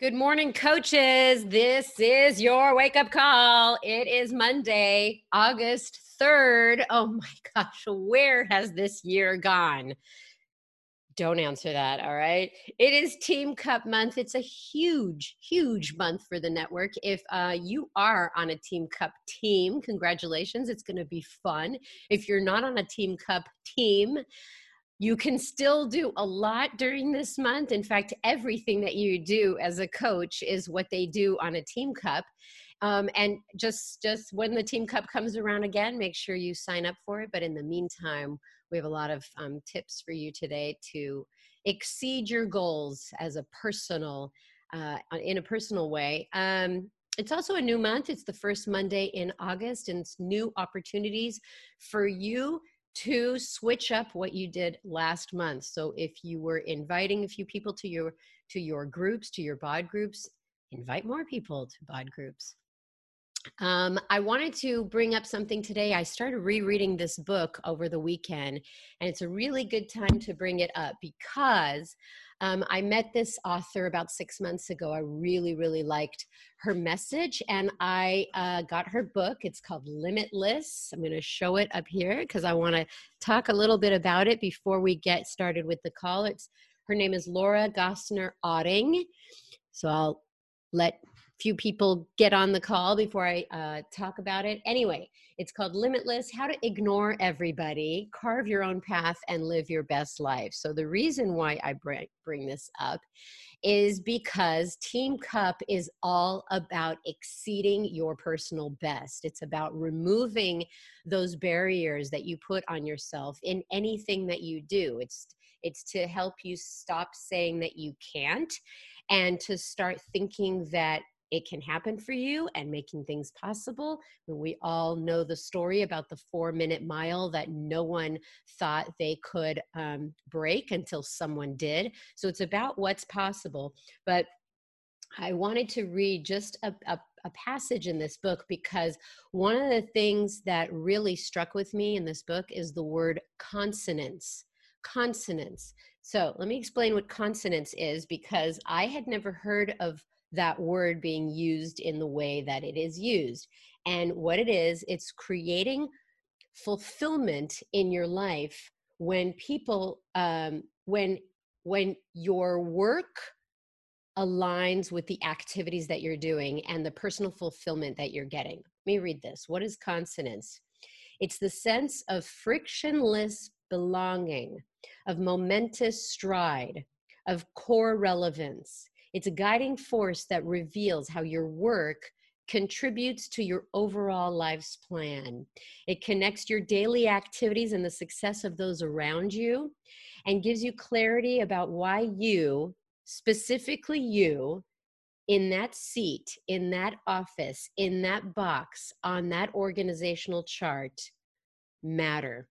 Good morning, coaches. This is your wake up call. It is Monday, August 3rd. Oh my gosh, where has this year gone? Don't answer that, all right? It is Team Cup month. It's a huge, huge month for the network. If uh, you are on a Team Cup team, congratulations. It's going to be fun. If you're not on a Team Cup team, you can still do a lot during this month. In fact, everything that you do as a coach is what they do on a team cup. Um, and just just when the team cup comes around again, make sure you sign up for it. But in the meantime, we have a lot of um, tips for you today to exceed your goals as a personal uh, in a personal way. Um, it's also a new month. It's the first Monday in August, and it's new opportunities for you to switch up what you did last month. So if you were inviting a few people to your to your groups, to your bod groups, invite more people to bod groups. Um, I wanted to bring up something today. I started rereading this book over the weekend, and it's a really good time to bring it up because um, I met this author about six months ago. I really, really liked her message, and I uh, got her book. It's called Limitless. I'm going to show it up here because I want to talk a little bit about it before we get started with the call. It's her name is Laura Gassner Otting. So I'll let few people get on the call before I uh, talk about it. Anyway, it's called Limitless How to Ignore Everybody, Carve Your Own Path, and Live Your Best Life. So, the reason why I bring, this up is because Team Cup is all about exceeding your personal best. It's about removing those barriers that you put on yourself in anything that you do. It's it's to help you stop saying that you can't and to start thinking that it can happen for you and making things possible. We all know the story about the four minute mile that no one thought they could um, break until someone did. So it's about what's possible. But I wanted to read just a, a, a, passage in this book because one of the things that really struck with me in this book is the word consonance. Consonance. So let me explain what consonance is because I had never heard of that word being used in the way that it is used. And what it is, it's creating fulfillment in your life when people, um, when when your work aligns with the activities that you're doing and the personal fulfillment that you're getting. Let me read this. What is consonance? It's the sense of frictionless belonging, of momentous stride, of core relevance, it's a guiding force that reveals how your work contributes to your overall life's plan. It connects your daily activities and the success of those around you and gives you clarity about why you, specifically you, in that seat, in that office, in that box, on that organizational chart matter.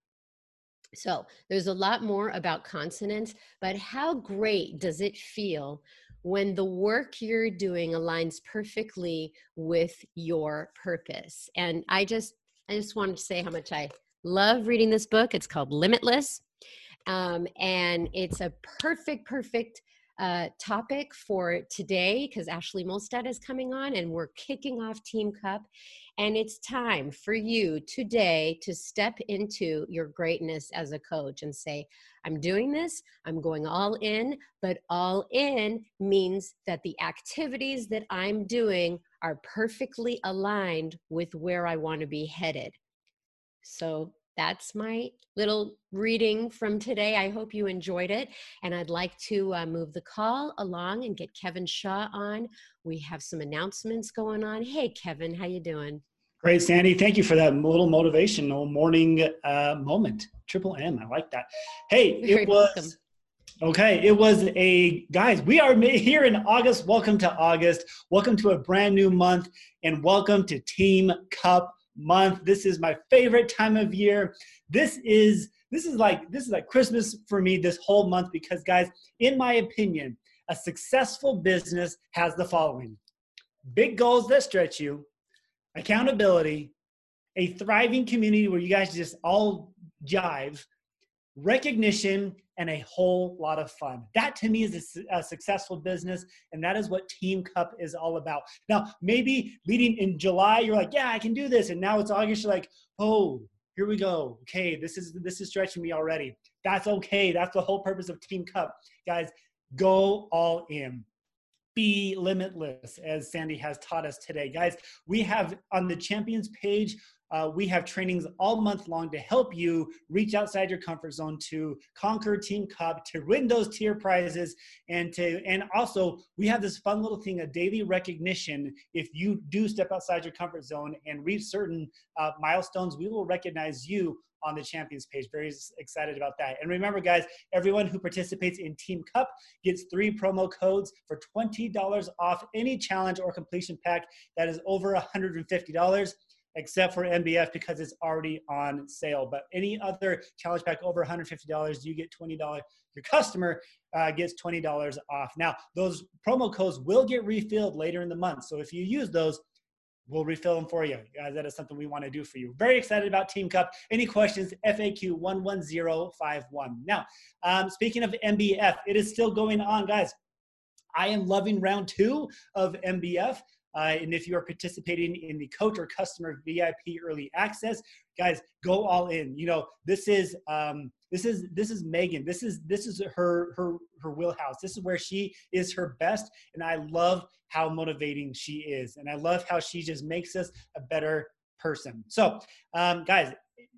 So there's a lot more about consonance, but how great does it feel when the work you're doing aligns perfectly with your purpose. And I just I just wanted to say how much I love reading this book. It's called Limitless. Um, and it's a perfect, perfect uh, topic for today because Ashley Molstad is coming on and we're kicking off Team Cup. And it's time for you today to step into your greatness as a coach and say, I'm doing this, I'm going all in, but all in means that the activities that I'm doing are perfectly aligned with where I want to be headed. So that's my little reading from today. I hope you enjoyed it. And I'd like to uh, move the call along and get Kevin Shaw on. We have some announcements going on. Hey, Kevin, how you doing? Great, Sandy. Thank you for that little motivational morning uh, moment. Triple M. I like that. Hey, You're it was welcome. okay. It was a guys. We are here in August. Welcome to August. Welcome to a brand new month, and welcome to Team Cup month. This is my favorite time of year. This is this is like this is like Christmas for me this whole month because guys, in my opinion, a successful business has the following. Big goals that stretch you, accountability, a thriving community where you guys just all jive, recognition, and a whole lot of fun. That to me is a, a, successful business, and that is what Team Cup is all about. Now, maybe leading in July, you're like, yeah, I can do this, and now it's August, you're like, oh, here we go. Okay, this is this is stretching me already. That's okay. That's the whole purpose of Team Cup, guys. Go all in be limitless, as Sandy has taught us today. Guys, we have on the champions page, uh, we have trainings all month long to help you reach outside your comfort zone to conquer Team Cup, to win those tier prizes, and to and also we have this fun little thing, a daily recognition. If you do step outside your comfort zone and reach certain uh, milestones, we will recognize you on the champions page. Very excited about that. And remember, guys, everyone who participates in Team Cup gets three promo codes for $20 off any challenge or completion pack that is over $150 except for MBF because it's already on sale. But any other challenge pack over $150, you get $20. Your customer uh, gets $20 off. Now, those promo codes will get refilled later in the month. So if you use those, we'll refill them for you. Guys, that is something we want to do for you. Very excited about Team Cup. Any questions? FAQ 11051. Now, um, speaking of MBF, it is still going on, guys. I am loving round two of MBF. Uh, and if you are participating in the coach or customer VIP early access, guys, go all in. You know, this is um, this is this is Megan. This is this is her her her wheelhouse. This is where she is her best, and I love how motivating she is, and I love how she just makes us a better person. So, um, guys,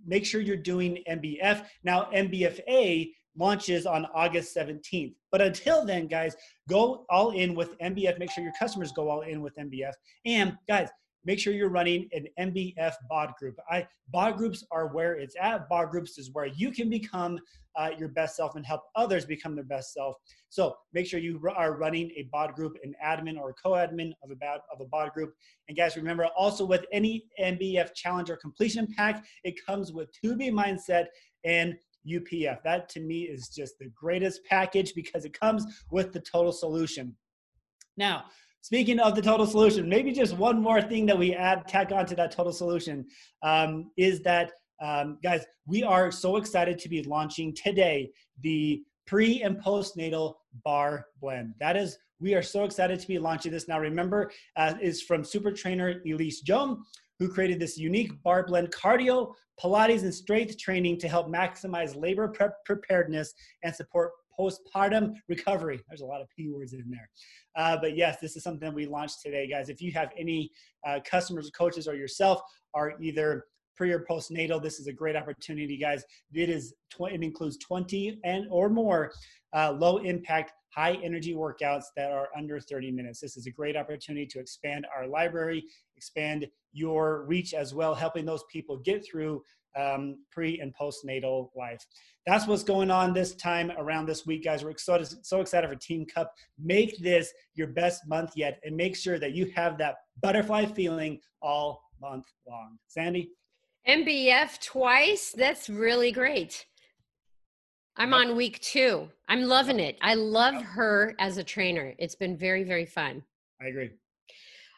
make sure you're doing MBF now. MBFA launches on August 17th. But until then, guys, go all in with MBF. Make sure your customers go all in with MBF. And guys, make sure you're running an MBF bod group. I bod groups are where it's at. Bod groups is where you can become uh, your best self and help others become their best self. So make sure you are running a bod group, an admin or a co-admin of a bod, of a bod group. And guys, remember also with any MBF challenge or completion pack, it comes with 2B mindset and UPF. That to me is just the greatest package because it comes with the total solution. Now, speaking of the total solution, maybe just one more thing that we add, tack on to that total solution um, is that, um, guys, we are so excited to be launching today the pre and postnatal Barre Blend. That is, we are so excited to be launching this. Now, remember, uh, is from super trainer Elise Joan who created this unique Barre Blend cardio, Pilates, and strength training to help maximize labor prep preparedness and support postpartum recovery. There's a lot of P words in there. Uh, but yes, this is something we launched today, guys. If you have any uh, customers, coaches, or yourself are either pre or postnatal, this is a great opportunity, guys. It is it includes 20 and or more uh, low impact high energy workouts that are under 30 minutes. This is a great opportunity to expand our library, expand your reach as well, helping those people get through um, pre and postnatal life. That's what's going on this time around this week, guys. We're so, so excited for Team Cup. Make this your best month yet and make sure that you have that butterfly feeling all month long. Sandy? MBF twice. That's really great. I'm on week two. I'm loving it. I love her as a trainer. It's been very, very fun. I agree.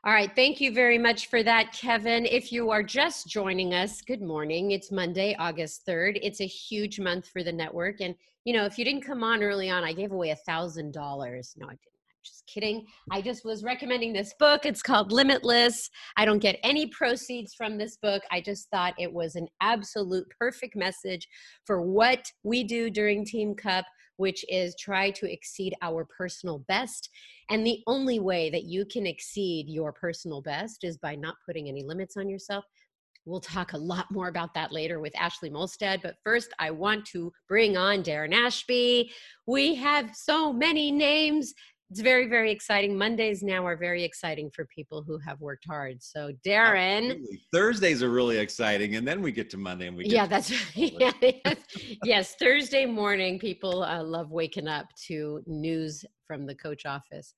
All right. Thank you very much for that, Kevin. If you are just joining us, good morning. It's Monday, August 3rd. It's a huge month for the network. And, you know, if you didn't come on early on, I gave away a $1,000. No, I didn't. Just kidding. I just was recommending this book. It's called Limitless. I don't get any proceeds from this book. I just thought it was an absolute perfect message for what we do during Team Cup, which is try to exceed our personal best. And the only way that you can exceed your personal best is by not putting any limits on yourself. We'll talk a lot more about that later with Ashley Molstad. But first, I want to bring on Darren Ashby. We have so many names it's very very exciting. Mondays now are very exciting for people who have worked hard. So darren Absolutely. thursdays are really exciting and then we get to monday and we yeah that's yeah, yes, yes thursday morning people uh, love waking up to news from the coach office.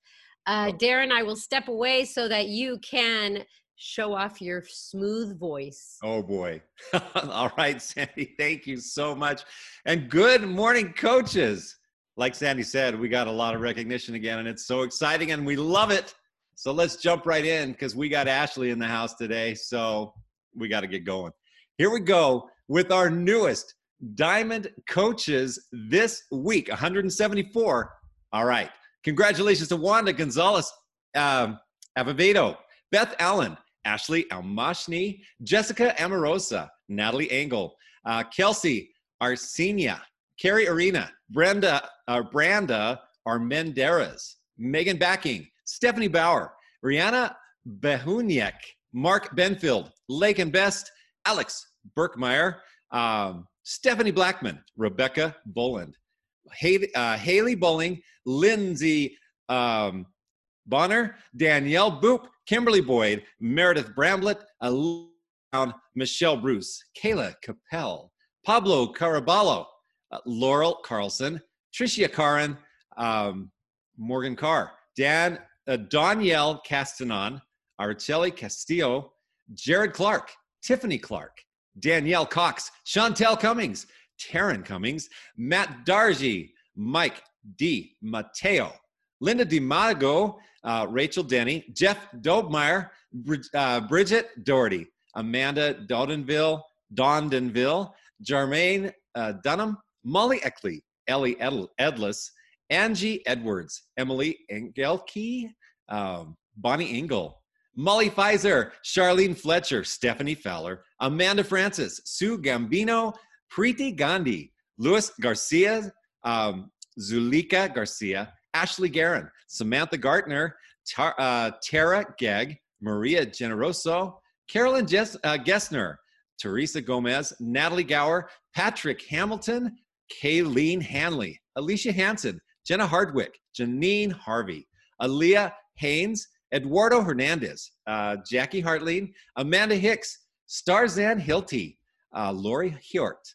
Uh, darren i will step away so that you can show off your smooth voice. Oh boy. All right sandy thank you so much. And good morning coaches like Sandy said, we got a lot of recognition again, and it's so exciting, and we love it. So let's jump right in because we got Ashley in the house today. So we got to get going. Here we go with our newest diamond coaches this week 174. All right. Congratulations to Wanda Gonzalez um, Avevedo, Beth Allen, Ashley Almashni, Jessica Amorosa, Natalie Engel, uh, Kelsey Arsenia, Carrie Arena, Brenda, uh, Branda Armenderas, Megan Backing, Stephanie Bauer, Rihanna Behuniak, Mark Benfield, Lake and Best, Alex Burkmeyer, um, Stephanie Blackman, Rebecca Boland, Haley, uh, Haley Bowling, Lindsay um, Bonner, Danielle Boop, Kimberly Boyd, Meredith Bramblett, Michelle Bruce, Kayla Capel, Pablo Caraballo, uh, Laurel Carlson, Tricia Karin, um, Morgan Carr, Dan, uh, Danielle Castanon, Araceli Castillo, Jared Clark, Tiffany Clark, Danielle Cox, Chantel Cummings, Taryn Cummings, Matt Dargy, Mike D. Mateo, Linda DiMago, uh, Rachel Denny, Jeff Dobmeyer, Brid- uh, Bridget Doherty, Amanda Dodonville, Dondonville, Jermaine uh, Dunham, Molly Eckley, Ellie Edl- Angie Edwards, Emily Engelke, um, Bonnie Engel, Molly Pfizer, Charlene Fletcher, Stephanie Fowler, Amanda Francis, Sue Gambino, Preeti Gandhi, Luis Garcia, um, Zulika Garcia, Ashley Guerin, Samantha Gartner, Tar- uh, Tara Gegg, Maria Generoso, Carolyn uh, Gessner, Teresa Gomez, Natalie Gower, Patrick Hamilton, Kayleen Hanley, Alicia Hanson, Jenna Hardwick, Janine Harvey, Aaliyah Haynes, Eduardo Hernandez, uh, Jackie Hartling, Amanda Hicks, Starzan Hilty, uh, Lori Hjort.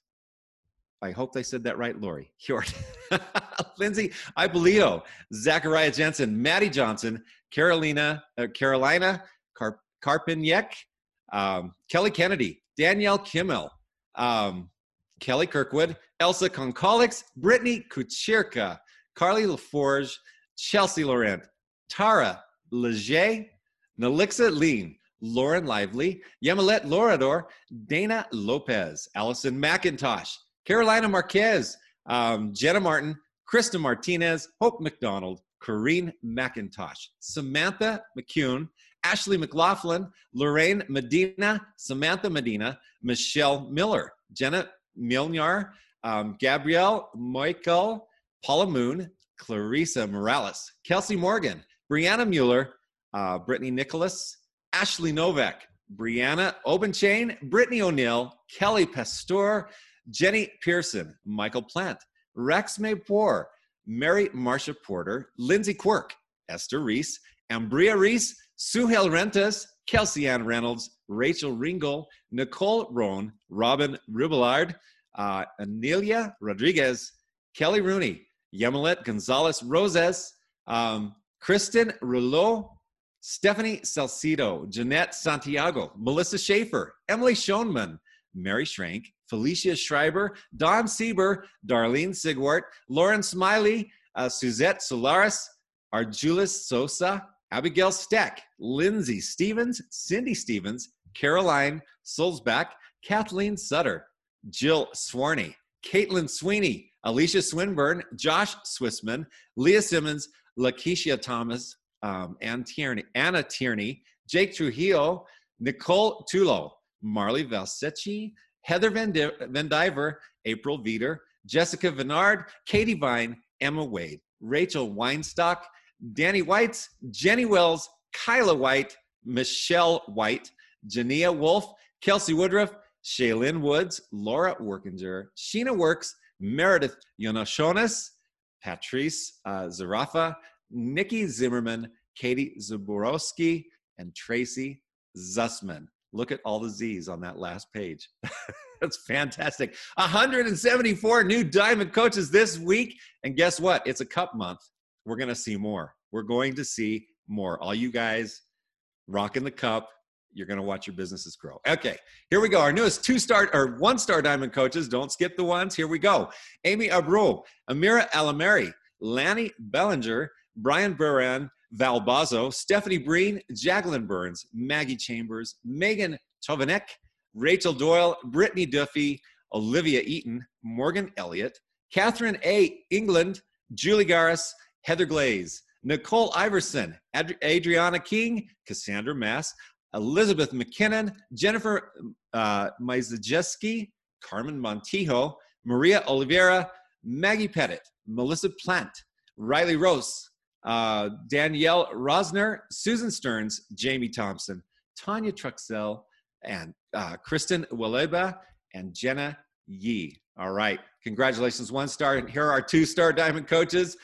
I hope they said that right, Lori Hjort. Lindsay Ipolito, Zachariah Jensen, Maddie Johnson, Carolina, uh, Carolina Car- Karpiniak, um, Kelly Kennedy, Danielle Kimmel, um, Kelly Kirkwood, Elsa Konkolix, Brittany Kuchirka, Carly LaForge, Chelsea Laurent, Tara Leger, Nalixa Lean, Lauren Lively, Yamilet Lorador, Dana Lopez, Allison McIntosh, Carolina Marquez, um, Jenna Martin, Krista Martinez, Hope McDonald, Corrine McIntosh, Samantha McCune, Ashley McLaughlin, Lorraine Medina, Samantha Medina, Michelle Miller, Jenna Milnar, um, Gabrielle Michael, Paula Moon, Clarissa Morales, Kelsey Morgan, Brianna Mueller, uh, Brittany Nicholas, Ashley Novak, Brianna Obenchain, Brittany O'Neill, Kelly Pastor, Jenny Pearson, Michael Plant, Rex Maypour, Mary Marsha Porter, Lindsay Quirk, Esther Reese, Ambria Reese, Suhail Rentas, Kelsey Ann Reynolds, Rachel Ringel, Nicole Roan, Robin Rubillard, uh, Anelia Rodriguez, Kelly Rooney, Yemilet Gonzalez Roses, um, Kristen Rouleau, Stephanie Salcido, Jeanette Santiago, Melissa Schaefer, Emily Schoenman, Mary Schrank, Felicia Schreiber, Don Sieber, Darlene Sigwart, Lauren Smiley, uh, Suzette Solaris, Arjulis Sosa, Abigail Steck, Lindsay Stevens, Cindy Stevens, Caroline Solzback, Kathleen Sutter, Jill Swarney, Caitlin Sweeney, Alicia Swinburne, Josh Swissman, Leah Simmons, Lakeisha Thomas, um, Ann Tierney, Anna Tierney, Jake Trujillo, Nicole Tulo, Marley Valsecchi, Heather Van, Di- Van Diver, April Veeder, Jessica Vennard, Katie Vine, Emma Wade, Rachel Weinstock, Danny Whites, Jenny Wells, Kyla White, Michelle White, Jania Wolf, Kelsey Woodruff, Shaylin Woods, Laura Workinger, Sheena Works, Meredith Yonoshonis, Patrice uh, Zarafa, Nikki Zimmerman, Katie Zaborowski, and Tracy Zussman. Look at all the Z's on that last page. That's fantastic. 174 new diamond coaches this week. And guess what? It's a cup month. We're going to see more. We're going to see more. All you guys rocking the cup, you're going to watch your businesses grow. Okay, here we go. Our newest two star or one star diamond coaches. Don't skip the ones. Here we go. Amy Abro, Amira Alameri, Lanny Bellinger, Brian Buran, Val Bazo, Stephanie Breen, Jacqueline Burns, Maggie Chambers, Megan Tovanek, Rachel Doyle, Brittany Duffy, Olivia Eaton, Morgan Elliott, Catherine A. England, Julie Garris, Heather Glaze, Nicole Iverson, Ad- Adriana King, Cassandra Mass, Elizabeth McKinnon, Jennifer uh, Carmen Montijo, Maria Oliveira, Maggie Pettit, Melissa Plant, Riley Rose, uh, Danielle Rosner, Susan Stearns, Jamie Thompson, Tanya Truxell, and uh, Kristen Waleba, and Jenna Yee. All right. Congratulations, one star. And here are our two star diamond coaches.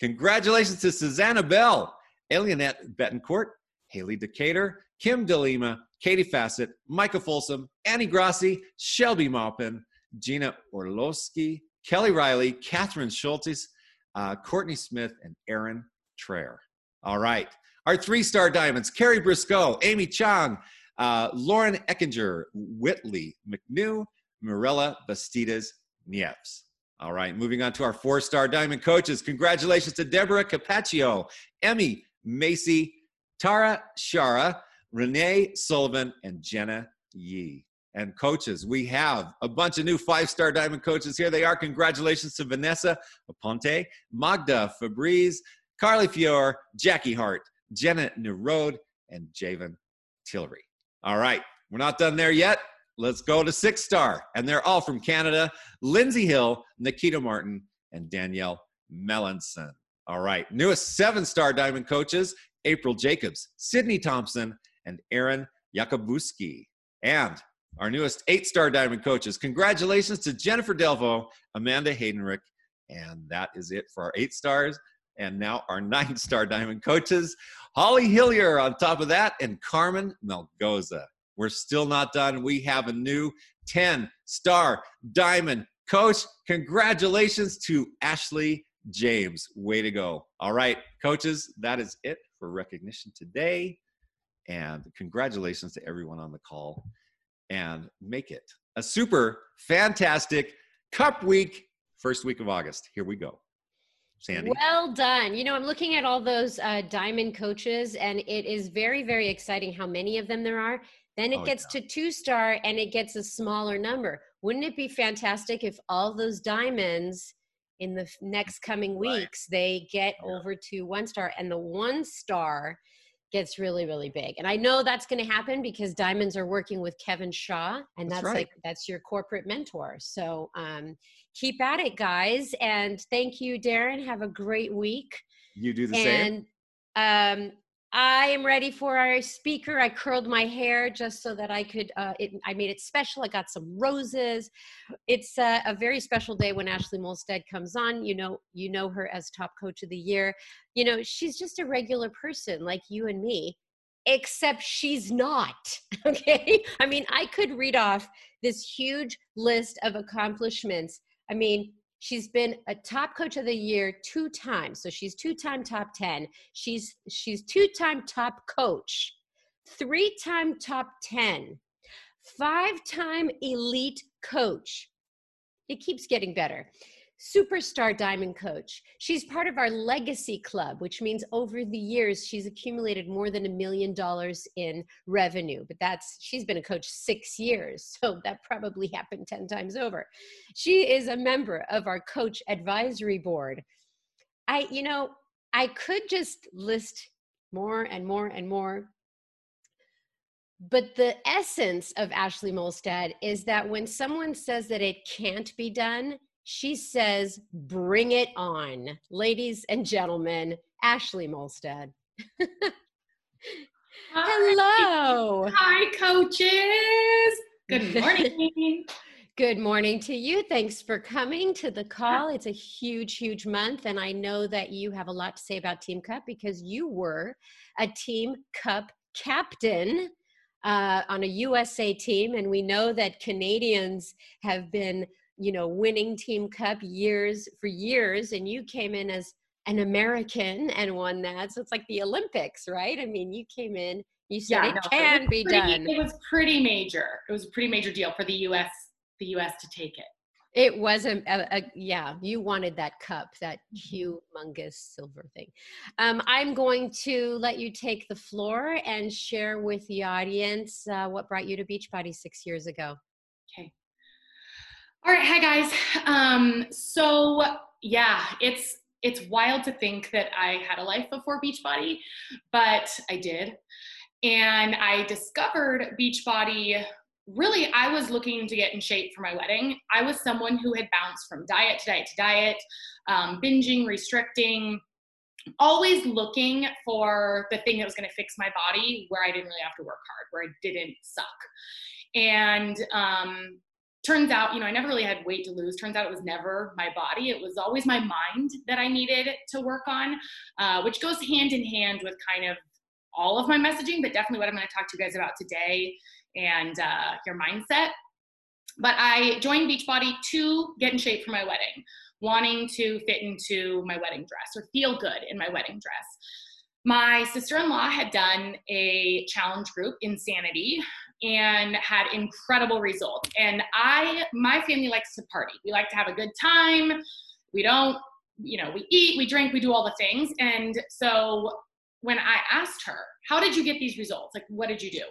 Congratulations to Susanna Bell, Alienette Betancourt, Haley Decatur, Kim DeLima, Katie Fassett, Micah Folsom, Annie Grassi, Shelby Maupin, Gina Orlowski, Kelly Riley, Catherine Schultes, uh, Courtney Smith, and Aaron Traer. All right. Our three star diamonds Carrie Briscoe, Amy Chang, uh, Lauren Eckinger, Whitley McNew, Mirella Bastidas Nieves. All right, moving on to our four star diamond coaches. Congratulations to Deborah Capaccio, Emmy Macy, Tara Shara, Renee Sullivan, and Jenna Yee. And coaches, we have a bunch of new five star diamond coaches. Here they are. Congratulations to Vanessa Aponte, Magda Fabriz, Carly Fior, Jackie Hart, Jenna Nerode, and Javen Tillery. All right, we're not done there yet. Let's go to six star. And they're all from Canada Lindsay Hill, Nikita Martin, and Danielle Melanson. All right. Newest seven star diamond coaches April Jacobs, Sydney Thompson, and Aaron Yakubuski. And our newest eight star diamond coaches. Congratulations to Jennifer Delvo, Amanda Haydenrick. And that is it for our eight stars. And now our nine star diamond coaches Holly Hillier on top of that, and Carmen Melgoza. We're still not done. We have a new 10 star diamond coach. Congratulations to Ashley James. Way to go. All right, coaches, that is it for recognition today. And congratulations to everyone on the call. And make it a super fantastic Cup Week, first week of August. Here we go. Sandy. Well done. You know, I'm looking at all those uh, diamond coaches, and it is very, very exciting how many of them there are. Then it oh, gets yeah. to two star and it gets a smaller number. Wouldn't it be fantastic if all those diamonds in the next coming weeks right. they get yeah. over to one star and the one star gets really really big and i know that's going to happen because diamonds are working with kevin shaw and that's, that's right. like that's your corporate mentor so um, keep at it guys and thank you darren have a great week you do the and, same um, I am ready for our speaker. I curled my hair just so that I could, uh, it, I made it special. I got some roses. It's a, a very special day when Ashley Molstad comes on. You know, you know her as top coach of the year. You know, she's just a regular person like you and me, except she's not. Okay. I mean, I could read off this huge list of accomplishments. I mean, She's been a top coach of the year two times. So she's two-time top 10. She's she's two-time top coach, three-time top 10, five-time elite coach. It keeps getting better superstar diamond coach. She's part of our legacy club, which means over the years she's accumulated more than a million dollars in revenue. But that's she's been a coach 6 years, so that probably happened 10 times over. She is a member of our coach advisory board. I you know, I could just list more and more and more but the essence of Ashley Molstad is that when someone says that it can't be done, she says, Bring it on. Ladies and gentlemen, Ashley Molstad. Hello. Hi, coaches. Good morning. Good morning to you. Thanks for coming to the call. It's a huge, huge month. And I know that you have a lot to say about Team Cup because you were a Team Cup captain uh, on a USA team. And we know that Canadians have been you know winning team cup years for years and you came in as an american and won that. So it's like the olympics right? I mean you came in you said yeah, it no, can it be pretty, done. it was pretty major. It was a pretty major deal for the us the us to take it. It was a, a, a, yeah you wanted that cup that mm-hmm. humongous silver thing. Um, i'm going to let you take the floor and share with the audience uh, what brought you to beachbody six years ago All right, hi guys. Um, so yeah, it's it's wild to think that I had a life before Beachbody, but I did. And I discovered Beachbody really I was looking to get in shape for my wedding. I was someone who had bounced from diet to diet to diet, um, binging, restricting, always looking for the thing that was going to fix my body where I didn't really have to work hard, where I didn't suck. And um, turns out, you know, I never really had weight to lose. Turns out it was never my body. It was always my mind that I needed to work on, uh, which goes hand in hand with kind of all of my messaging, but definitely what I'm going to talk to you guys about today and uh, your mindset. But I joined Beachbody to get in shape for my wedding, wanting to fit into my wedding dress or feel good in my wedding dress. My sister in law had done a challenge group, Insanity, and had incredible results. And I, my family likes to party. We like to have a good time. We don't, you know, we eat, we drink, we do all the things. And so when I asked her, how did you get these results? Like, what did you do?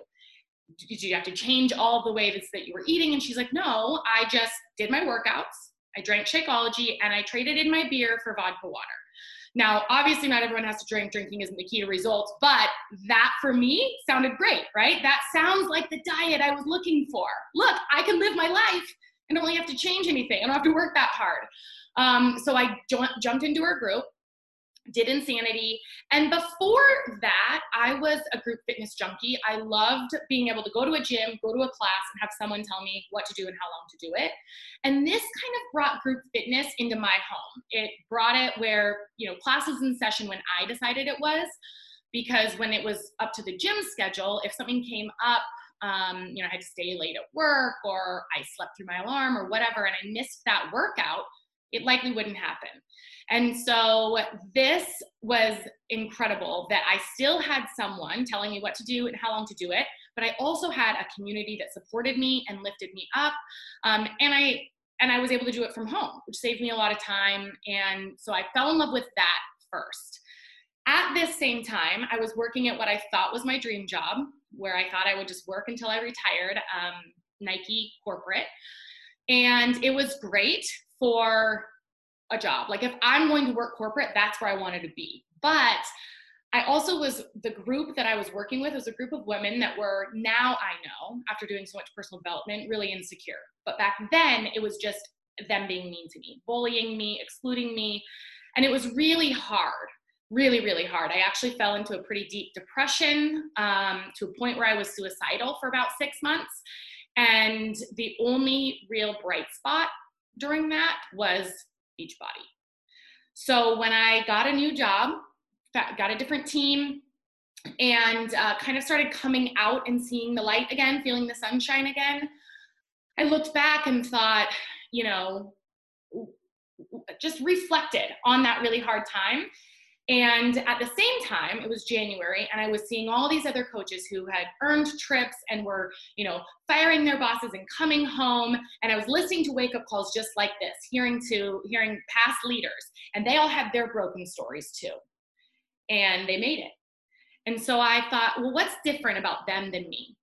Did you have to change all the ways that you were eating? And she's like, no, I just did my workouts. I drank Shakeology and I traded in my beer for vodka water. Now, obviously, not everyone has to drink. Drinking isn't the key to results, but that for me sounded great, right? That sounds like the diet I was looking for. Look, I can live my life and don't really have to change anything. I don't have to work that hard. Um, so I jumped into her group did Insanity. And before that, I was a group fitness junkie. I loved being able to go to a gym, go to a class, and have someone tell me what to do and how long to do it. And this kind of brought group fitness into my home. It brought it where, you know, classes in session when I decided it was, because when it was up to the gym schedule, if something came up, um, you know, I had to stay late at work or I slept through my alarm or whatever, and I missed that workout, it likely wouldn't happen. And so this was incredible that I still had someone telling me what to do and how long to do it, but I also had a community that supported me and lifted me up. Um, and I and I was able to do it from home, which saved me a lot of time. And so I fell in love with that first. At this same time, I was working at what I thought was my dream job, where I thought I would just work until I retired, um, Nike corporate. And it was great for a job. Like if I'm going to work corporate, that's where I wanted to be. But I also was the group that I was working with was a group of women that were now I know after doing so much personal development really insecure. But back then it was just them being mean to me, bullying me, excluding me, and it was really hard. Really, really hard. I actually fell into a pretty deep depression um, to a point where I was suicidal for about six months. And the only real bright spot during that was Beachbody. So when I got a new job, got a different team, and uh, kind of started coming out and seeing the light again, feeling the sunshine again, I looked back and thought, you know, just reflected on that really hard time and at the same time, it was January, and I was seeing all these other coaches who had earned trips and were, you know, firing their bosses and coming home. And I was listening to wake up calls just like this, hearing to hearing past leaders, and they all had their broken stories too, and they made it. And so I thought, well, what's different about them than me?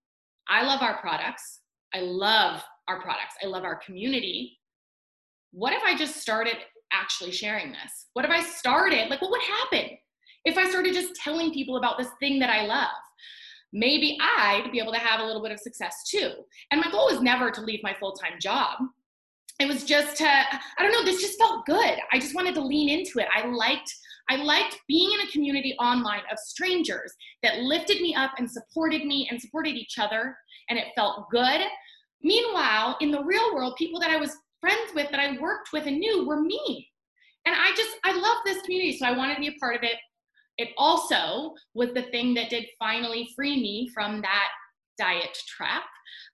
I love our products. I love our products. I love our community. What if I just started actually sharing this? What if I started? Like, what would happen if I started just telling people about this thing that I love? Maybe I'd be able to have a little bit of success too. And my goal was never to leave my full time job. It was just to, I don't know, this just felt good. I just wanted to lean into it. I liked I liked being in a community online of strangers that lifted me up and supported me and supported each other, and it felt good. Meanwhile, in the real world, people that I was friends with that I worked with and knew were me. And I just, I love this community. So I wanted to be a part of it. It also was the thing that did finally free me from that diet trap.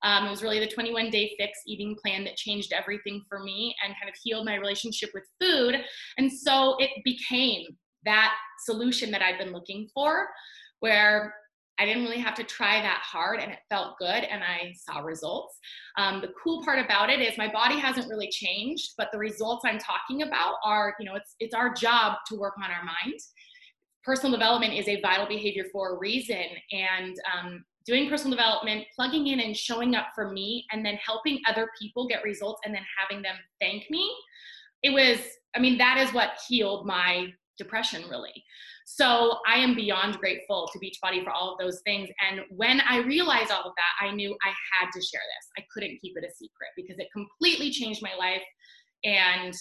Um, it was really the 21 day fix eating plan that changed everything for me and kind of healed my relationship with food. And so it became that solution that I've been looking for, where I didn't really have to try that hard and it felt good and I saw results. Um, the cool part about it is my body hasn't really changed, but the results I'm talking about are, you know, it's, it's our job to work on our mind. personal development is a vital behavior for a reason. And um, doing personal development, plugging in and showing up for me, and then helping other people get results and then having them thank me. It was, I mean, that is what healed my depression really. So I am beyond grateful to Beachbody for all of those things. And when I realized all of that, I knew I had to share this. I couldn't keep it a secret because it completely changed my life. And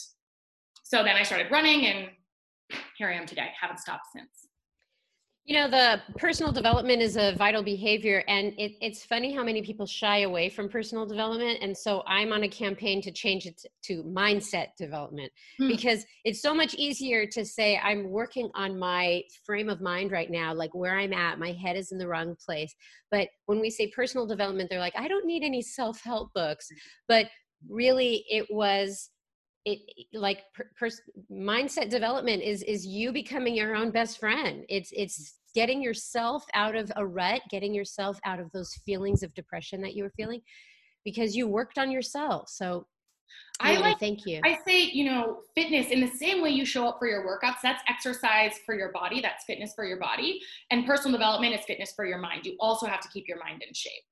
so then I started running, and here I am today. Haven't stopped since. You know, the personal development is a vital behavior, and it, it's funny how many people shy away from personal development. And so I'm on a campaign to change it to mindset development hmm. because it's so much easier to say, I'm working on my frame of mind right now, like where I'm at, my head is in the wrong place. But when we say personal development, they're like, I don't need any self help books. But really, it was it like per, per, mindset development is is you becoming your own best friend it's it's mm. getting yourself out of a rut getting yourself out of those feelings of depression that you were feeling because you worked on yourself so I like thank you. I say, you know, fitness in the same way you show up for your workouts, that's exercise for your body, that's fitness for your body, and personal development is fitness for your mind. You also have to keep your mind in shape.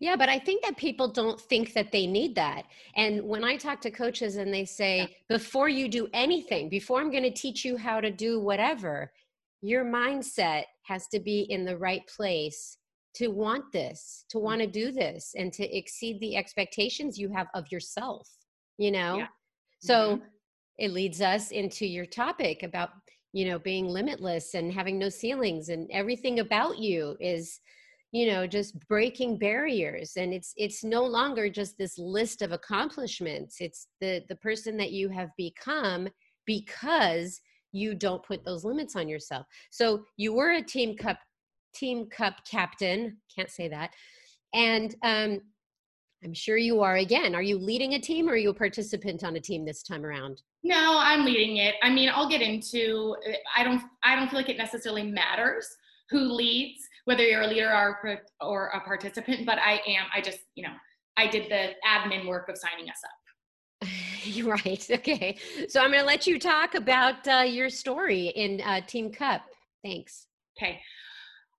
Yeah, but I think that people don't think that they need that. And when I talk to coaches and they say, yeah. before you do anything, before I'm going to teach you how to do whatever, your mindset has to be in the right place to want this, to mm-hmm. want to do this, and to exceed the expectations you have of yourself, you know? Yeah. So mm-hmm. it leads us into your topic about, you know, being limitless and having no ceilings, and everything about you is you know just breaking barriers and it's it's no longer just this list of accomplishments it's the the person that you have become because you don't put those limits on yourself. So you were a team cup team cup captain can't say that and um i'm sure you are again. Are you leading a team or are you a participant on a team this time around? No i'm leading it. I mean i'll get into i don't i don't feel like it necessarily matters who leads whether you're a leader or, or a participant, but I am, I just, you know, I did the admin work of signing us up. You're right. Okay. So I'm going to let you talk about uh, your story in uh, Team Cup. Thanks. Okay.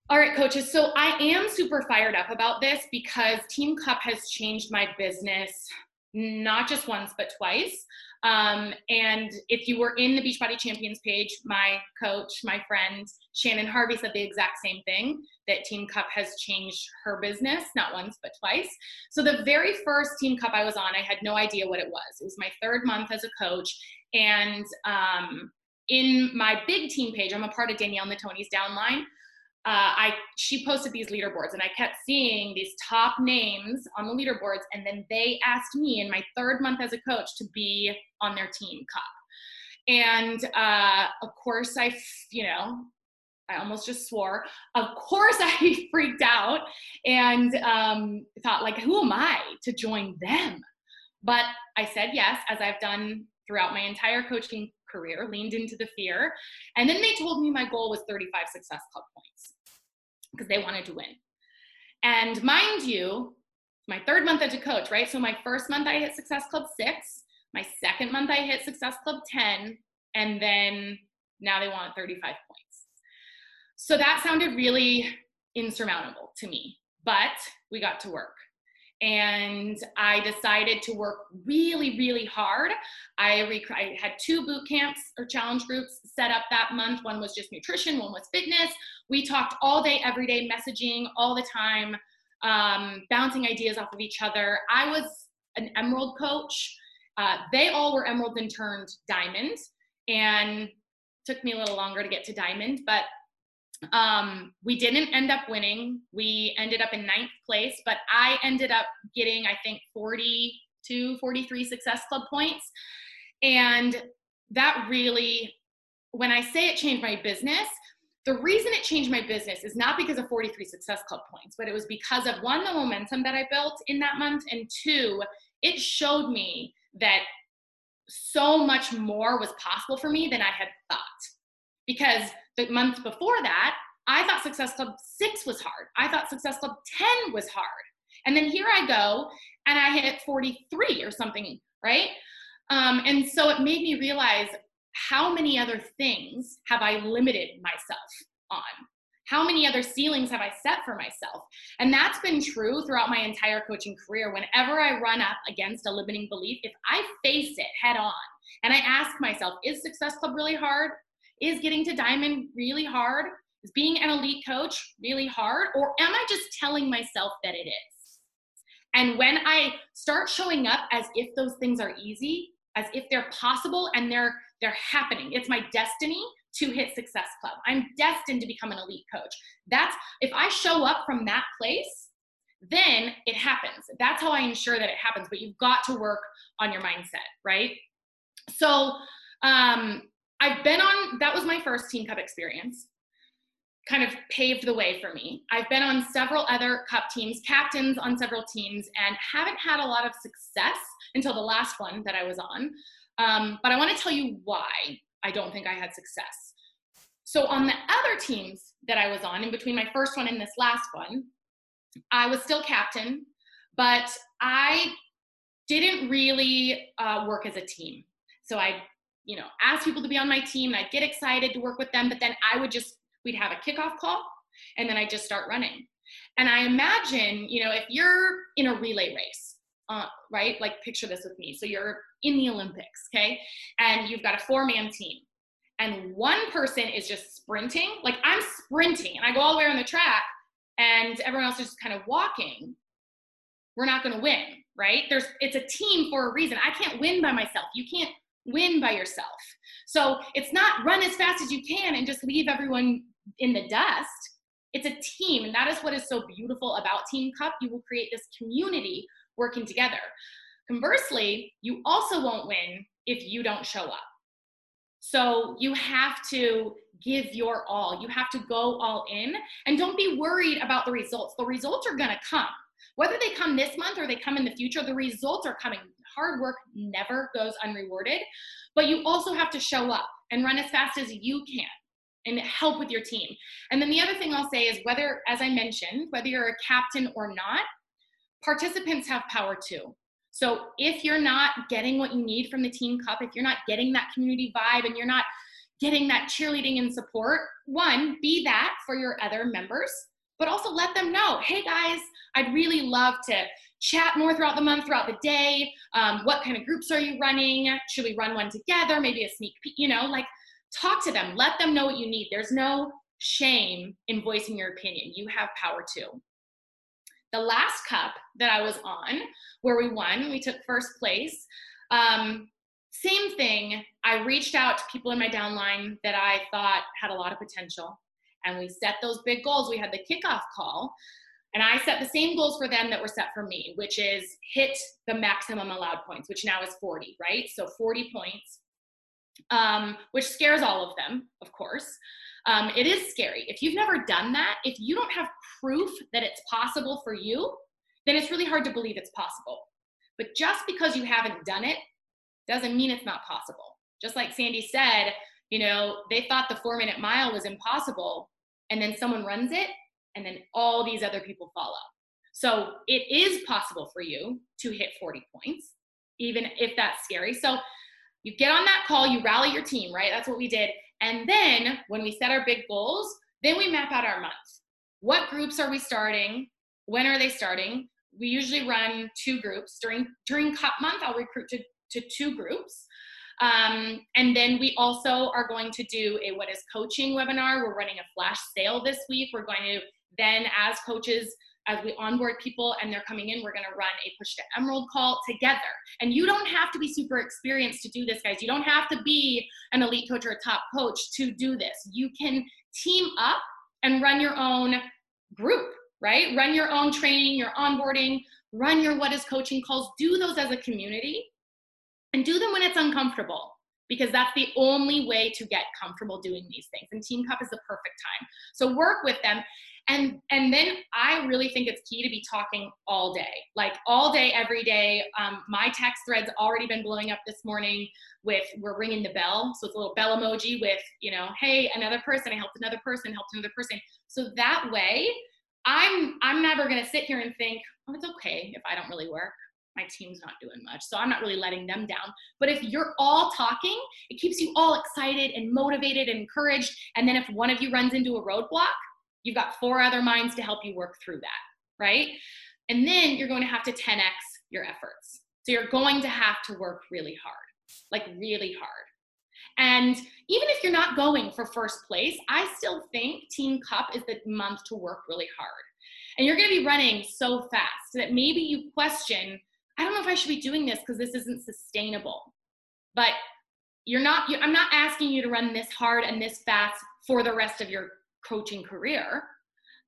All right, coaches. So I am super fired up about this because Team Cup has changed my business not just once, but twice. Um, and if you were in the Beachbody Champions page, my coach, my friend Shannon Harvey said the exact same thing that Team Cup has changed her business, not once, but twice. So the very first Team Cup I was on, I had no idea what it was. It was my third month as a coach. And um, in my big team page, I'm a part of Danielle Natoni's downline uh, I she posted these leaderboards and I kept seeing these top names on the leaderboards and then they asked me in my third month as a coach to be on their team cup. And uh, of course I you know I almost just swore. Of course I freaked out and um, thought like who am I to join them? But I said yes as I've done throughout my entire coaching career, leaned into the fear. And then they told me my goal was 35 Success Club points because they wanted to win. And mind you, my third month as a coach, right? So my first month I hit Success Club six, my second month I hit Success Club 10, and then now they want 35 points. So that sounded really insurmountable to me, but we got to work and I decided to work really, really hard. I, rec- I, had two boot camps or challenge groups set up that month. One was just nutrition, one was fitness. We talked all day, every day, messaging all the time, um, bouncing ideas off of each other. I was an emerald coach. Uh, they all were emerald and turned diamond, and took me a little longer to get to diamond, but um, we didn't end up winning. We ended up in ninth place, but I ended up getting, I think, 42, 43 Success Club points. And that really, when I say it changed my business, the reason it changed my business is not because of 43 Success Club points, but it was because of one, the momentum that I built in that month, and two, it showed me that so much more was possible for me than I had thought. Because the month before that, I thought Success Club 6 was hard. I thought Success Club 10 was hard. And then here I go and I hit 43 or something, right? Um, and so it made me realize how many other things have I limited myself on? How many other ceilings have I set for myself? And that's been true throughout my entire coaching career. Whenever I run up against a limiting belief, if I face it head on and I ask myself, is Success Club really hard? Is getting to Diamond really hard? Is being an elite coach really hard? Or am I just telling myself that it is? And when I start showing up as if those things are easy, as if they're possible and they're they're happening, it's my destiny to hit Success Club. I'm destined to become an elite coach. That's if I show up from that place, then it happens. That's how I ensure that it happens. But you've got to work on your mindset, right? So um, I've been on. That was my first Team Cup experience. Kind of paved the way for me. I've been on several other cup teams, captains on several teams, and haven't had a lot of success until the last one that I was on. Um, but I want to tell you why I don't think I had success. So on the other teams that I was on, in between my first one and this last one, I was still captain, but I didn't really uh, work as a team. So I, you know, ask people to be on my team, and I'd get excited to work with them, but then I would just we'd have a kickoff call, and then I just start running. And I imagine, you know, if you're in a relay race, uh, right? Like picture this with me. So you're in the Olympics, okay? And you've got a four man team. And one person is just sprinting. Like I'm sprinting and I go all the way around the track and everyone else is just kind of walking. We're not going to win, right? There's it's a team for a reason. I can't win by myself. You can't win by yourself. So it's not run as fast as you can and just leave everyone in the dust. It's a team, and that is what is so beautiful about Team Cup. You will create this community working together. Conversely, you also won't win if you don't show up. So you have to give your all. You have to go all in and don't be worried about the results. The results are going to come. Whether they come this month or they come in the future, the results are coming. Hard work never goes unrewarded, but you also have to show up and run as fast as you can and help with your team. And then the other thing I'll say is whether, as I mentioned, whether you're a captain or not, participants have power too. So if you're not getting what you need from the team cup, if you're not getting that community vibe and you're not getting that cheerleading and support, one, be that for your other members, but also let them know, hey guys, I'd really love to chat more throughout the month, throughout the day. Um, what kind of groups are you running? Should we run one together? Maybe a sneak peek, you know, like talk to them, let them know what you need. There's no shame in voicing your opinion. You have power too the last cup that I was on, where we won, we took first place. Um, same thing. I reached out to people in my downline that I thought had a lot of potential, and we set those big goals. We had the kickoff call, and I set the same goals for them that were set for me, which is hit the maximum allowed points, which now is 40, right? So 40 points, um, which scares all of them, of course. Um, it is scary. If you've never done that, if you don't have proof that it's possible for you, then it's really hard to believe it's possible. But just because you haven't done it doesn't mean it's not possible. Just like Sandy said, you know, they thought the four minute mile was impossible, and then someone runs it, and then all these other people follow. So it is possible for you to hit 40 points, even if that's scary. So you get on that call, you rally your team, right? That's what we did. And then when we set our big goals, then we map out our month. What groups are we starting? When are they starting? We usually run two groups during during cup month. I'll recruit to, to two groups. Um, and then we also are going to do a what is coaching webinar. We're running a flash sale this week. We're going to then, as coaches, as we onboard people and they're coming in, we're going to run a push to emerald call together. And you don't have to be super experienced to do this, guys. You don't have to be an elite coach or a top coach to do this. You can team up and run your own group, right? Run your own training, your onboarding, run your what is coaching calls. Do those as a community and do them when it's uncomfortable because that's the only way to get comfortable doing these things. And Team Cup is the perfect time. So work with them and and then i really think it's key to be talking all day like all day every day um, my text thread's already been blowing up this morning with we're ringing the bell so it's a little bell emoji with you know hey another person i helped another person helped another person so that way i'm i'm never going to sit here and think oh it's okay if i don't really work my team's not doing much. So I'm not really letting them down. But if you're all talking, it keeps you all excited and motivated and encouraged. And then if one of you runs into a roadblock, you've got four other minds to help you work through that, right? And then you're going to have to 10x your efforts. So you're going to have to work really hard, like really hard. And even if you're not going for first place, I still think Team Cup is the month to work really hard. And you're going to be running so fast that maybe you question I don't know if I should be doing this because this isn't sustainable. But you're not, you, I'm not asking you to run this hard and this fast for the rest of your coaching career.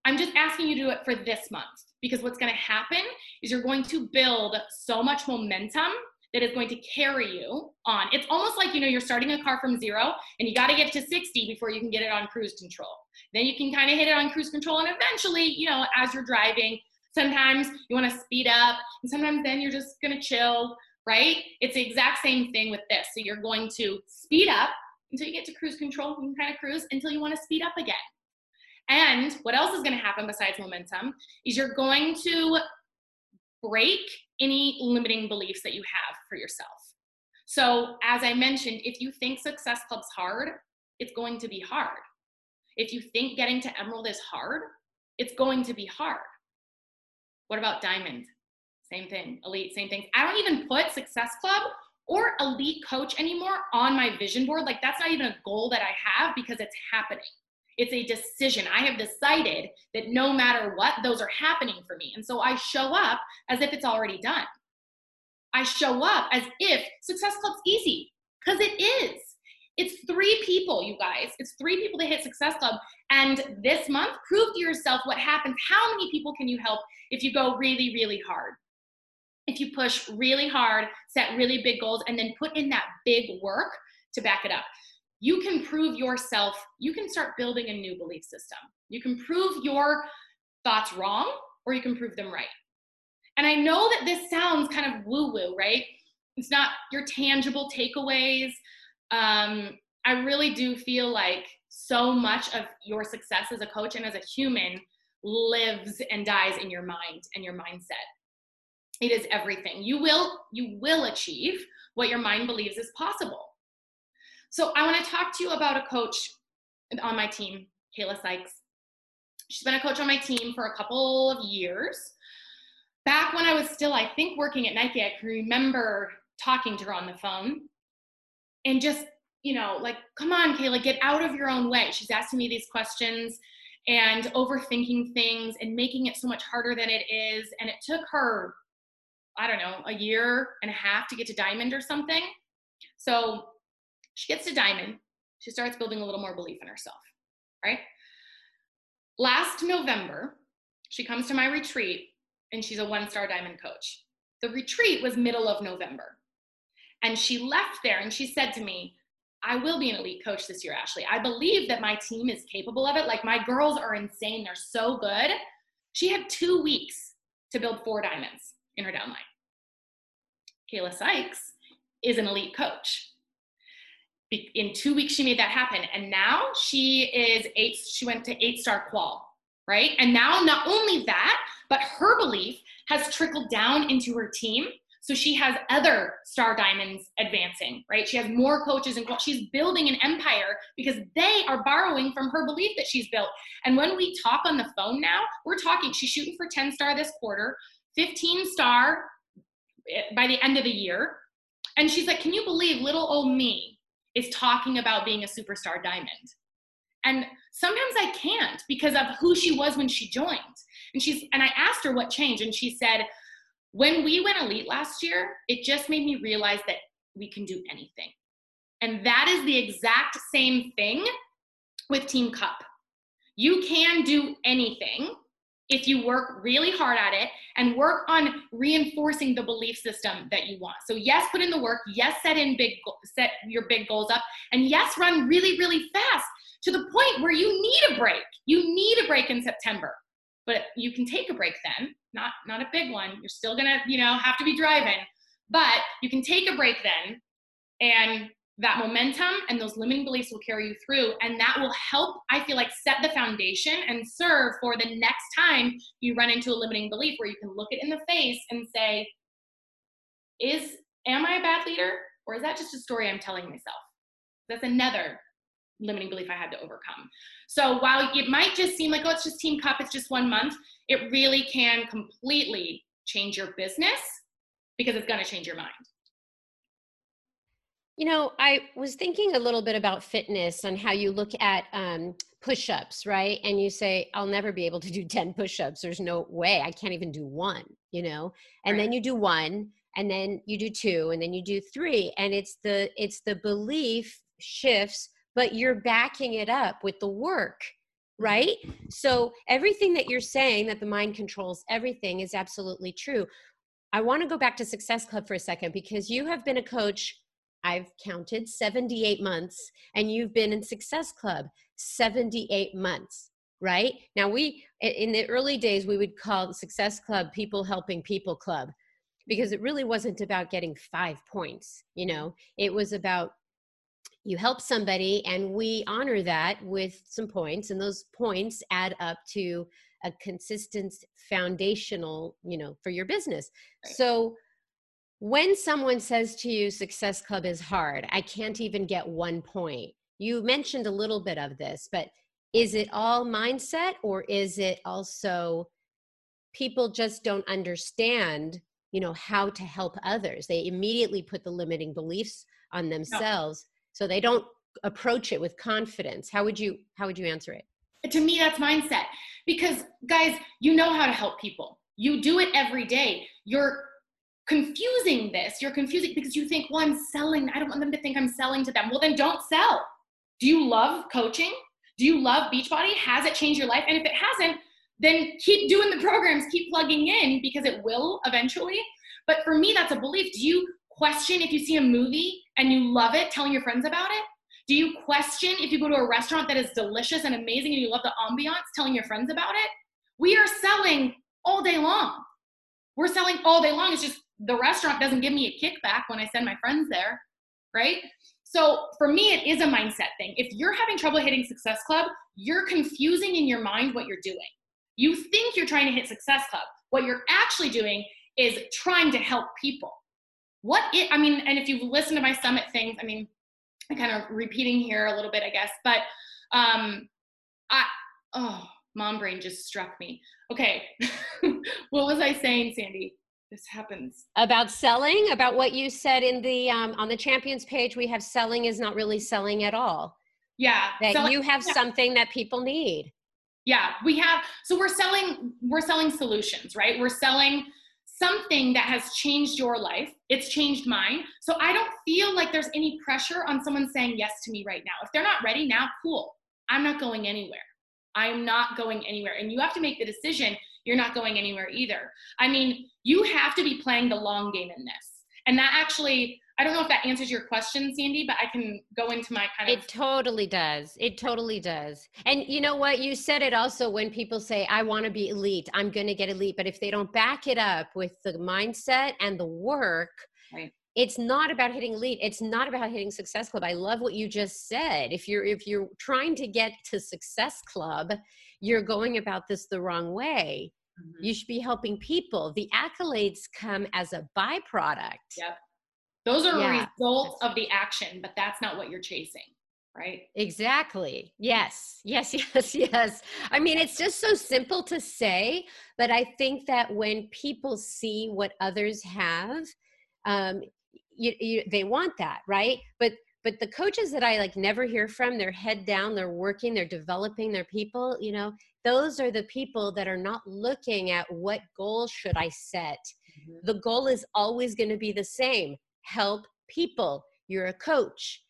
I'm just asking you to do it for this month because what's going to happen is you're going to build so much momentum that is going to carry you on. It's almost like, you know, you're starting a car from zero and you got to get to 60 before you can get it on cruise control. Then you can kind of hit it on cruise control and eventually, you know, as you're driving, Sometimes you want to speed up, and sometimes then you're just going to chill, right? It's the exact same thing with this. So you're going to speed up until you get to cruise control. You can kind of cruise until you want to speed up again. And what else is going to happen besides momentum is you're going to break any limiting beliefs that you have for yourself. So, as I mentioned, if you think Success Club's hard, it's going to be hard. If you think getting to Emerald is hard, it's going to be hard. What about Diamond? Same thing. Elite, same thing. I don't even put Success Club or Elite Coach anymore on my vision board. Like that's not even a goal that I have because it's happening. It's a decision. I have decided that no matter what, those are happening for me. And so I show up as if it's already done. I show up as if Success Club's easy because it is. It's three people, you guys. It's three people to hit Success Club. And this month, prove to yourself what happens. How many people can you help if you go really, really hard? If you push really hard, set really big goals, and then put in that big work to back it up. You can prove yourself, you can start building a new belief system. You can prove your thoughts wrong, or you can prove them right. And I know that this sounds kind of woo woo, right? It's not your tangible takeaways um, I really do feel like so much of your success as a coach and as a human lives and dies in your mind and your mindset. It is everything. You will you will achieve what your mind believes is possible. So I want to talk to you about a coach on my team, Kayla Sykes. She's been a coach on my team for a couple of years. Back when I was still, I think, working at Nike, I can remember talking to her on the phone and just you know like come on kayla get out of your own way. She's asking me these questions and overthinking things and making it so much harder than it is and it took her i don't know a year and a half to get to diamond or something. So she gets to diamond. She starts building a little more belief in herself right? Last november she comes to my retreat and she's a one star diamond coach. The retreat was middle of november and she left there and she said to me, I will be an elite coach this year, Ashley. I believe that my team is capable of it. Like my girls are insane. They're so good. She had two weeks to build four diamonds in her downline. Kayla Sykes is an elite coach. In two weeks, she made that happen. And now she is eight, she went to eight star qual, right? And now not only that, but her belief has trickled down into her team so she has other star diamonds advancing, right? She has more coaches and she's building an empire because they are borrowing from her belief that she's built. And when we talk on the phone now, we're talking, she's shooting for 10 star this quarter, 15 star eh, by the end of the year. And she's like, Can you believe little old me is talking about being a superstar diamond? And sometimes I can't because of who she was when she joined. And she's and I asked her what changed, and she said, when we went elite last year, it just made me realize that we can do anything. And that is the exact same thing with Team Cup. You can do anything if you work really hard at it and work on reinforcing the belief system that you want. So yes, put in the work. Yes, set in big set your big goals up and yes, run really really fast to the point where you need a break. You need a break in September. But you can take a break then not not a big one. You're still gonna, you know, have to be driving, but you can take a break then, and that momentum and those limiting beliefs will carry you through, and that will help. I feel like set the foundation and serve for the next time you run into a limiting belief, where you can look it in the face and say, is am I a bad leader or is that just a story I'm telling myself? That's another limiting belief I had to overcome. So while it might just seem like, oh, it's just Team Cup, it's just one month, it really can completely change your business because it's going to change your mind. You know, I was thinking a little bit about fitness and how you look at um, push ups, right? And you say, I'll never be able to do 10 push ups. There's no way. I can't even do one, you know? And right. then you do one, and then you do two, and then you do three. And it's the it's the belief shifts, but you're backing it up with the work mm-hmm. right? So everything that you're saying that the mind controls everything is absolutely true. I want to go back to Success Club for a second because you have been a coach I've counted 78 months, and you've been in Success Club 78 months, right? Now, we, in the early days, we would call Success Club People Helping People Club because it really wasn't about getting five points, you know, it was about you help somebody and we honor that with some points and those points add up to a consistent foundational you know for your business right. so when someone says to you success club is hard i can't even get one point you mentioned a little bit of this but is it all mindset or is it also people just don't understand you know how to help others they immediately put the limiting beliefs on themselves. So they don't approach it with confidence how would you how would you answer it to me that's mindset because guys you know how to help people you do it every day you're confusing this. You're confusing because you think, well, I'm selling. I don't want them to think I'm selling to them. Well, then don't sell. Do you love coaching? Do you love Beachbody? Has it changed your life? And if it hasn't, then keep doing the programs, keep plugging in because it will eventually. But for me, that's a belief. Do you question if you see a movie and you love it, telling your friends about it? Do you question if you go to a restaurant that is delicious and amazing and you love the ambiance, telling your friends about it? We are selling all day long. We're selling all day long. It's just the restaurant doesn't give me a kickback when I send my friends there, right? So for me, it is a mindset thing. If you're having trouble hitting Success Club, you're confusing in your mind what you're doing. You think you're trying to hit Success Club. What you're actually doing is trying to help people. What it, I mean, and if you've listened to my summit things, I mean, I'm kind of repeating here a little bit, I guess, but um, I, oh, mom brain just struck me. Okay, what was I saying, Sandy? this happens about selling about what you said in the um, on the champions page we have selling is not really selling at all yeah that selling, you have yeah. something that people need yeah we have so we're selling we're selling solutions right we're selling something that has changed your life. It's changed mine. So i don't feel like there's any pressure on someone saying yes to me right now. If they're not ready now cool. I'm not going anywhere. I'm not going anywhere. And you have to make the decision you're not going anywhere either. I mean, you have to be playing the long game in this. And that actually, I don't know if that answers your question, Sandy, but I can go into my kind of. It totally does. It totally does. And you know what? You said it also when people say, I want to be elite, I'm going to get elite. But if they don't back it up with the mindset and the work, right it's not about hitting elite it's not about hitting success club i love what you just said if you're if you're trying to get to success club you're going about this the wrong way mm-hmm. you should be helping people the accolades come as a byproduct yep those are yeah. results of the action but that's not what you're chasing right? Exactly. Yes. Yes yes yes. I mean it's just so simple to say but i think that when people see what others have um, you, you, they want that right? But but the coaches that i like never hear from they're head down they're working they're developing their people you know those are the people that are not looking at what goal should i set. Mm-hmm. the goal is always going to be the same help people you're a coach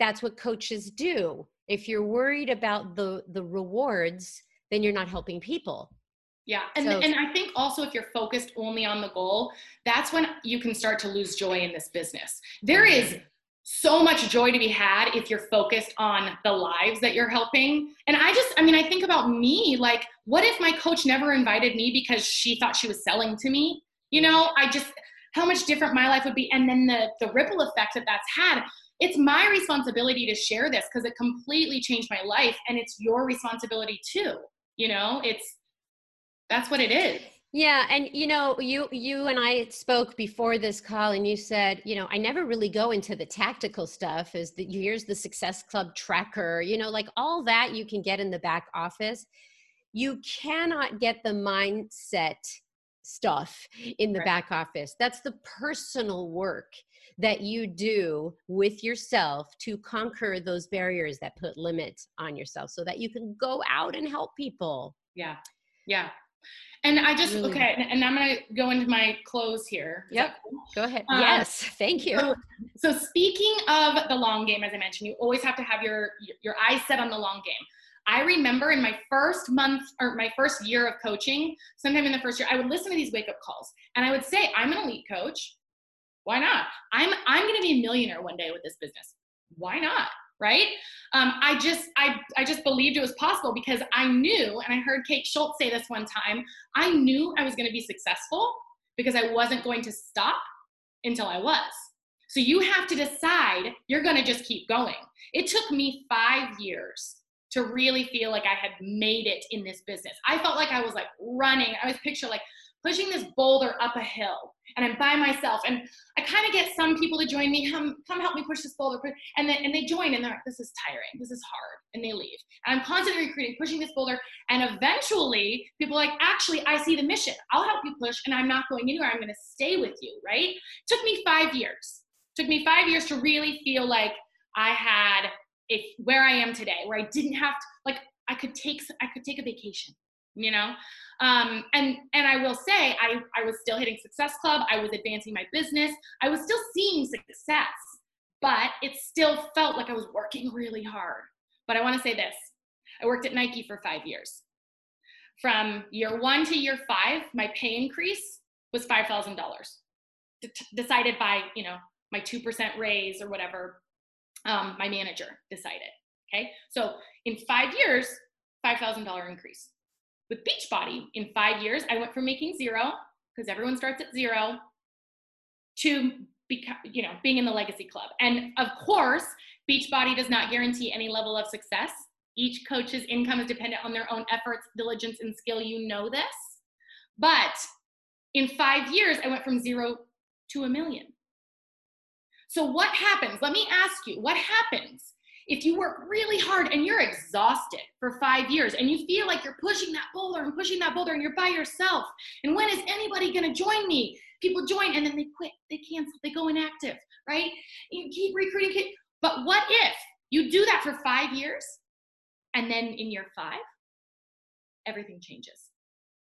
that's what coaches do if you're worried about the the rewards then you're not helping people yeah. And, so, and I think also if you're focused only on the goal, that's when you can start to lose joy in this business. There is mm-hmm. so much joy to be had if you're focused on the lives that you're helping. And I just, I mean, I think about me like, what if my coach never invited me because she thought she was selling to me? You know, I just, how much different my life would be. And then the, the ripple effect that that's had. It's my responsibility to share this because it completely changed my life. And it's your responsibility too. You know, it's, that's what it is. Yeah, and you know, you you and I spoke before this call, and you said, you know, I never really go into the tactical stuff. Is that here's the Success Club tracker, you know, like all that you can get in the back office. You cannot get the mindset stuff in the right. back office. That's the personal work that you do with yourself to conquer those barriers that put limits on yourself so that you can go out and help people. Yeah. Yeah. And I just really? okay, and I'm gonna go into my close here. Is yep. Cool? Go ahead. Um, yes, thank you. So, so, speaking of the long game, as I mentioned, you always have to have your your eyes set on the long game. I remember in my first month or my first year of coaching, sometime in the first year, I would listen to these wake up calls, and I would say, "I'm an elite coach. Why not? I'm I'm gonna be a millionaire one day with this business. Why not? right? Um, I just I I just believed it was possible because I knew, and I heard Kate Schultz say this one time. I knew I was going to be successful because I wasn't going to stop until I was. So you have to decide you're going to just keep going. It took me five years to really feel like I had made it in this business. I felt like I was like running. I was picture like pushing this boulder up a hill and I'm by myself and I kind of get some people to join me come come help me push this boulder and then and they join and they're like this is tiring. This is hard and they leave. And I'm constantly recruiting pushing this boulder and eventually people like actually I see the mission. I'll help you push and I'm not going anywhere. I'm going to stay with you right? Took me 5 years. Took me 5 years to really feel like I had if where I am today where I didn't have to like I could take I could take a vacation you know? Um, and and i will say i i was still hitting success club i was advancing my business i was still seeing success but it still felt like i was working really hard. But i want to say this i worked at nike for five years. From year one to year five my pay increase was $5000 decided by you know my 2% raise or whatever um, my manager decided okay so in five years $5000 increase with Beachbody, in five years, I went from making zero, because everyone starts at zero, to become, you know, being in the legacy club. And of course, Beachbody does not guarantee any level of success. Each coach's income is dependent on their own efforts, diligence, and skill. You know this. But in five years, I went from zero to a million. So, what happens? Let me ask you what happens if you work really hard and you're exhausted for five years and you feel like you're pushing that boulder and pushing that boulder and you're by yourself, and when is anybody going to join me? People join and then they quit, they cancel, they go inactive, right? You keep recruiting. But what if you do that for five years and then in year five, everything changes?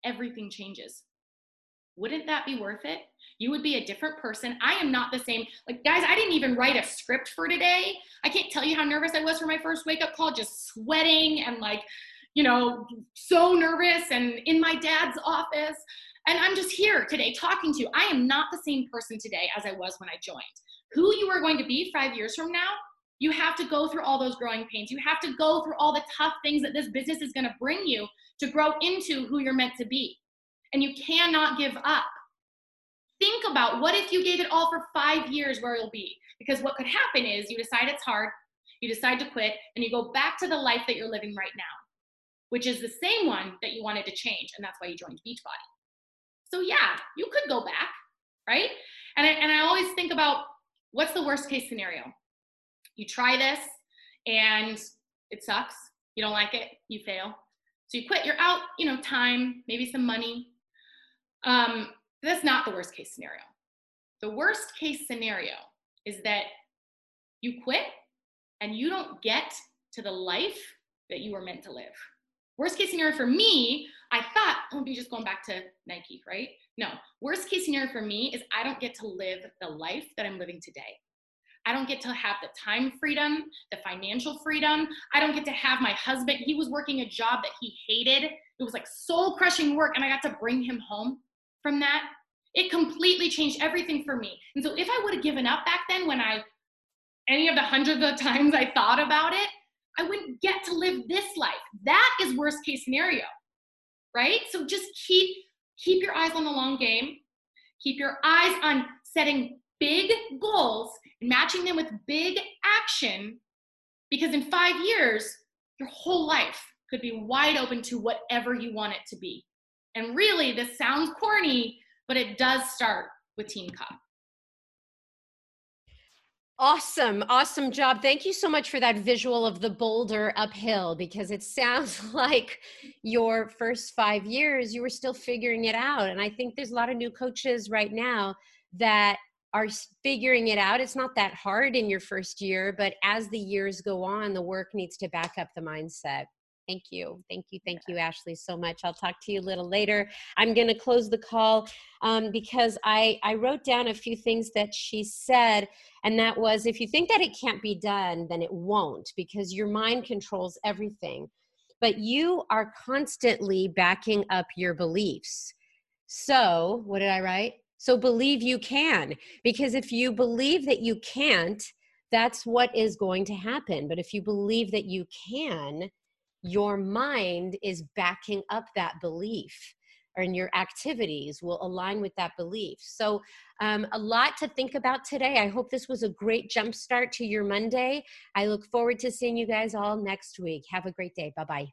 Everything changes. Wouldn't that be worth it? You would be a different person. I am not the same. Like, guys, I didn't even write a script for today. I can't tell you how nervous I was for my first wake up call, just sweating and like, you know, so nervous and in my dad's office. And I'm just here today talking to you. I am not the same person today as I was when I joined. Who you are going to be five years from now, you have to go through all those growing pains. You have to go through all the tough things that this business is going to bring you to grow into who you're meant to be and you cannot give up. Think about what if you gave it all for five years where you'll be? Because what could happen is you decide it's hard, you decide to quit, and you go back to the life that you're living right now, which is the same one that you wanted to change. And that's why you joined Beachbody. So, yeah, you could go back, right? And I, and I always think about what's the worst case scenario? You try this and it sucks. You don't like it, you fail. So you quit, you're out, you know, time, maybe some money, um, that's not the worst case scenario. The worst case scenario is that you quit and you don't get to the life that you were meant to live. Worst case scenario for me, I thought, oh, be just going back to Nike, right? No, worst case scenario for me is I don't get to live the life that I'm living today. I don't get to have the time freedom, the financial freedom. I don't get to have my husband. He was working a job that he hated. It was like soul crushing work, and I got to bring him home from that, it completely changed everything for me. And so if I would have given up back then when I, any of the hundreds of times I thought about it, I wouldn't get to live this life. That is worst case scenario, right? So just keep keep your eyes on the long game. Keep your eyes on setting big goals and matching them with big action because in 5 years your whole life could be wide open to whatever you want it to be And really, this sounds corny, but it does start with Team Cup. Awesome, awesome job. Thank you so much for that visual of the boulder uphill because it sounds like your first five years you were still figuring it out. And I think there's a lot of new coaches right now that are figuring it out. It's not that hard in your first year, but as the years go on, the work needs to back up the mindset. Thank you. Thank you. Thank you, Ashley, so much. I'll talk to you a little later. I'm going to close the call um, because I, I wrote down a few things that she said. And that was if you think that it can't be done, then it won't because your mind controls everything. But you are constantly backing up your beliefs. So, what did I write? So, believe you can. Because if you believe that you can't, that's what is going to happen. But if you believe that you can, your mind is backing up that belief and your activities will align with that belief. So, um, a lot to think about today. I hope this was a great jump start to your Monday. I look forward to seeing you guys all next week. Have a great day. Bye bye.